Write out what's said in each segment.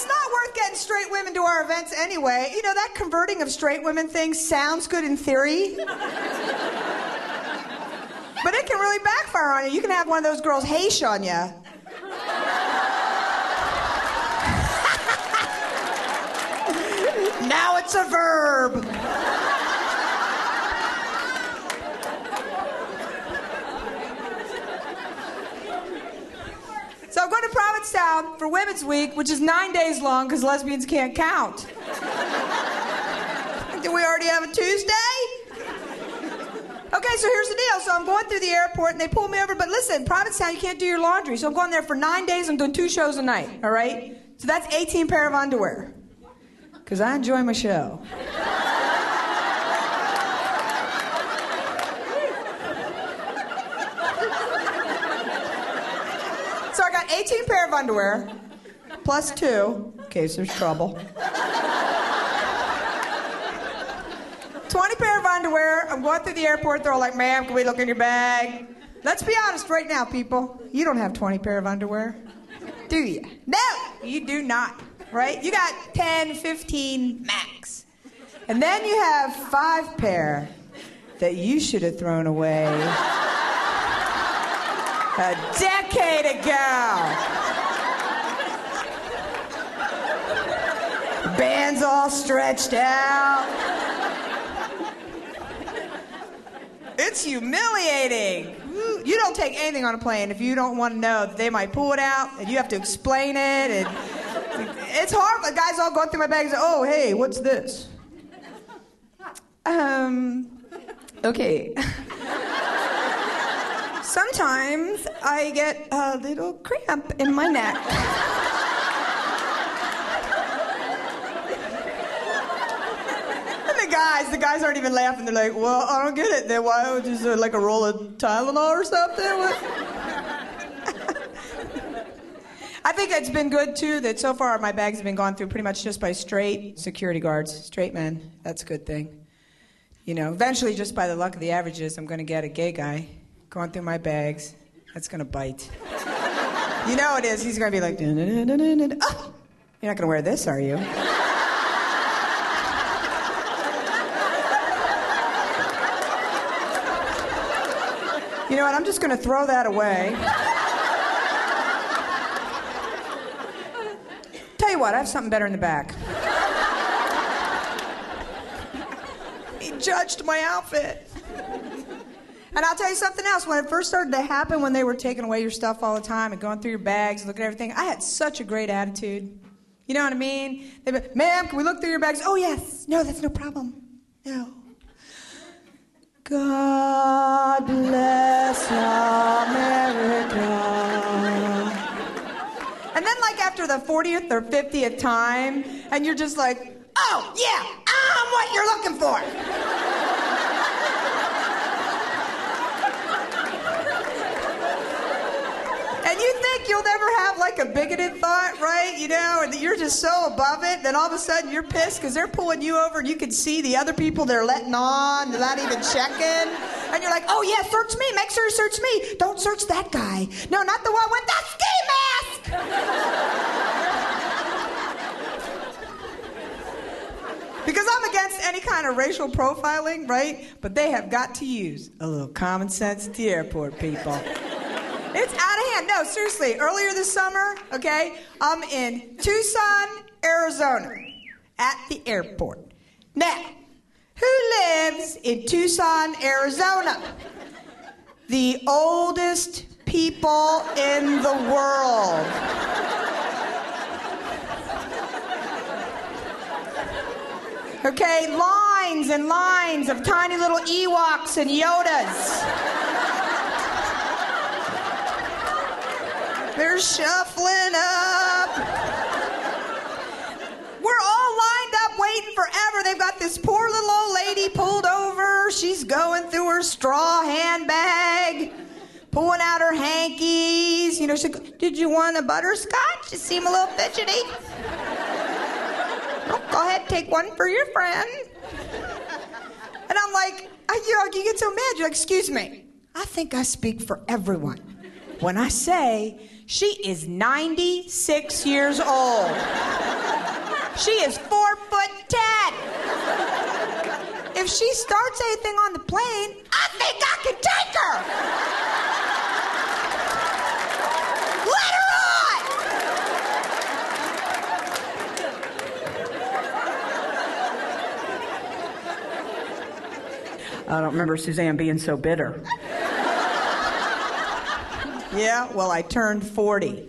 it's not worth getting straight women to our events anyway. You know, that converting of straight women thing sounds good in theory. but it can really backfire on you. You can have one of those girls hash on you. now it's a verb. So I'm going to Provincetown for Women's Week, which is nine days long because lesbians can't count. Do we already have a Tuesday? Okay, so here's the deal. So I'm going through the airport and they pull me over, but listen, Provincetown, you can't do your laundry. So I'm going there for nine days. I'm doing two shows a night, all right? So that's 18 pair of underwear. Because I enjoy my show. Got 18 pair of underwear, plus two, in case there's trouble. 20 pair of underwear. I'm going through the airport. They're all like, ma'am, can we look in your bag? Let's be honest right now, people. You don't have 20 pair of underwear, do you? No, you do not, right? You got 10, 15 max. And then you have five pair that you should have thrown away a decade ago. Bands all stretched out. It's humiliating. You don't take anything on a plane if you don't want to know that they might pull it out and you have to explain it. And it's hard. The guys all going through my bags. Oh, hey, what's this? Um, okay. Sometimes I get a little cramp in my neck. and the guys, the guys aren't even laughing. They're like, "Well, I don't get it. Then why would just uh, like a roll of Tylenol or something?" I think it's been good too that so far my bags have been gone through pretty much just by straight security guards, straight men. That's a good thing. You know, eventually, just by the luck of the averages, I'm going to get a gay guy going through my bags. That's going to bite. You know it is. He's going to be like, oh, you're not going to wear this, are you? You know what? I'm just going to throw that away. Tell you what, I have something better in the back. he judged my outfit. And I'll tell you something else. When it first started to happen, when they were taking away your stuff all the time and going through your bags, looking at everything, I had such a great attitude. You know what I mean? They'd be, ma'am, can we look through your bags? Oh, yes. No, that's no problem. No. God bless America. And then, like, after the 40th or 50th time, and you're just like, oh, yeah, I'm what you're looking for. And you think you'll never have like a bigoted thought, right? You know, and you're just so above it. Then all of a sudden you're pissed because they're pulling you over and you can see the other people they're letting on, they're not even checking. And you're like, oh yeah, search me. Make sure you search me. Don't search that guy. No, not the one with the ski mask. Because I'm against any kind of racial profiling, right? But they have got to use a little common sense at the airport, people. It's out of hand. No, seriously. Earlier this summer, okay, I'm in Tucson, Arizona, at the airport. Now, who lives in Tucson, Arizona? The oldest people in the world. Okay, lines and lines of tiny little Ewoks and Yodas. They're shuffling up. We're all lined up waiting forever. They've got this poor little old lady pulled over. She's going through her straw handbag, pulling out her hankies. You know, she Did you want a butterscotch? You seem a little fidgety. Go ahead, take one for your friend. And I'm like, you know, you get so mad. You're like, Excuse me. I think I speak for everyone When I say she is 96 years old, she is four foot ten. If she starts anything on the plane, I think I can take her. Let her on. I don't remember Suzanne being so bitter. Yeah, well, I turned 40.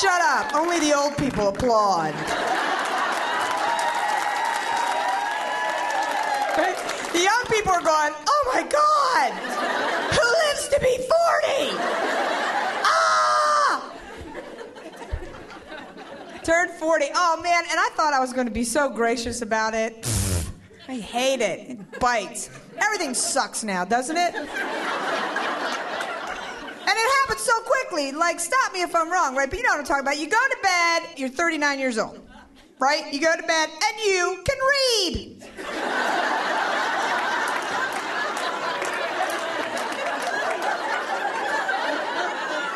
Shut up. Only the old people applaud. The young people are going, oh my God, who lives to be 40? Ah! Turned 40. Oh man, and I thought I was going to be so gracious about it. I hate it. It bites. Everything sucks now, doesn't it? And it happens so quickly. Like, stop me if I'm wrong, right? But you know what I'm talking about. You go to bed, you're 39 years old, right? You go to bed and you can read.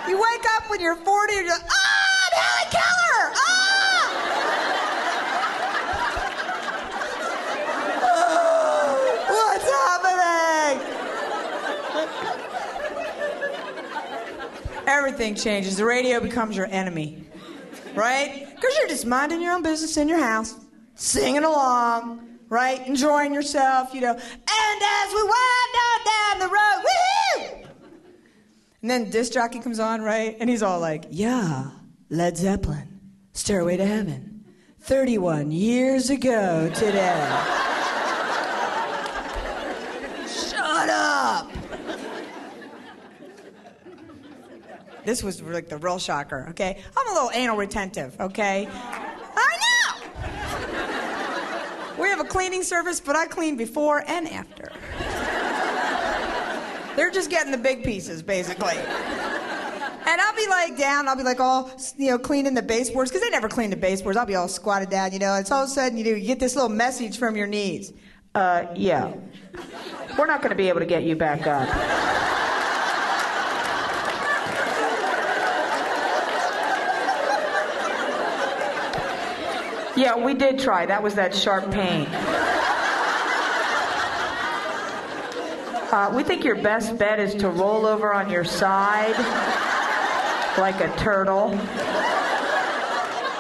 You wake up when you're 40 and you're like, ah! Ah! What's happening? Everything changes. The radio becomes your enemy, right? Because you're just minding your own business in your house, singing along, right? Enjoying yourself, you know. And as we wind on down the road, woohoo! And then disc jockey comes on, right? And he's all like, "Yeah, Led Zeppelin, Stairway to Heaven, 31 years ago today." Shut up. This was like the real shocker, okay? I'm a little anal retentive, okay? I know. We have a cleaning service, but I clean before and after. They're just getting the big pieces, basically. And I'll be like down, I'll be like all, you know, cleaning the baseboards, because they never clean the baseboards. I'll be all squatted down, you know, and so all of a sudden you, do, you get this little message from your knees. Uh, yeah. We're not going to be able to get you back up. Yeah, we did try. That was that sharp pain. Uh, we think your best bet is to roll over on your side like a turtle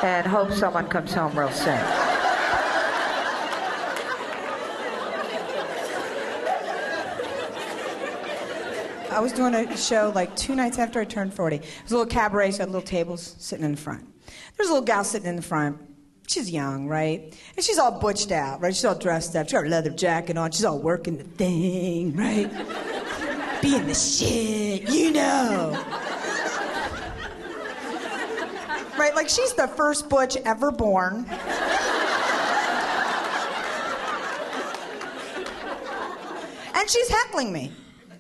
and hope someone comes home real soon. I was doing a show like two nights after I turned 40. It was a little cabaret, so I had little tables sitting in the front. There's a little gal sitting in the front. She's young, right? And she's all butched out, right? She's all dressed up. She's got her leather jacket on. She's all working the thing, right? Being the shit, you know. Right? Like she's the first butch ever born. And she's heckling me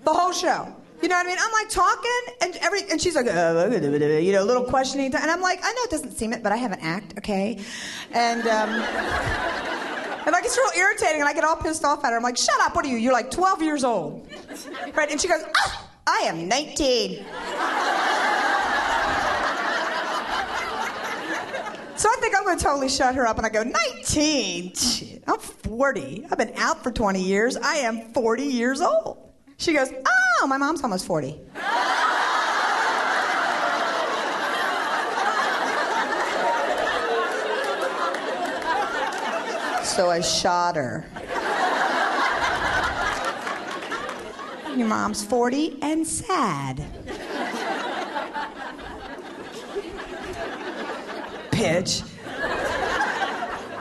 the whole show. You know what I mean? I'm like talking, and every and she's like, uh, you know, a little questioning, and I'm like, I know it doesn't seem it, but I have an act, okay? And um, and like it's real irritating, and I get all pissed off at her. I'm like, shut up! What are you? You're like 12 years old, right? And she goes, ah, I am 19. So I think I'm going to totally shut her up, and I go, 19? I'm 40. I've been out for 20 years. I am 40 years old. She goes, Oh, my mom's almost 40. so I shot her. Your mom's 40 and sad. Pitch.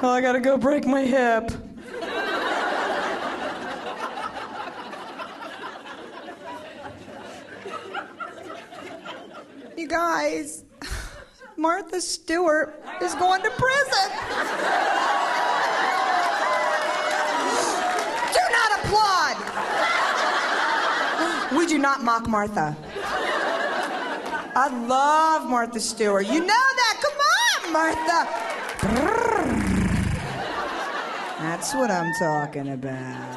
Oh, I gotta go break my hip. Guys, Martha Stewart is going to prison. do not applaud. We do not mock Martha. I love Martha Stewart. You know that. Come on, Martha. That's what I'm talking about.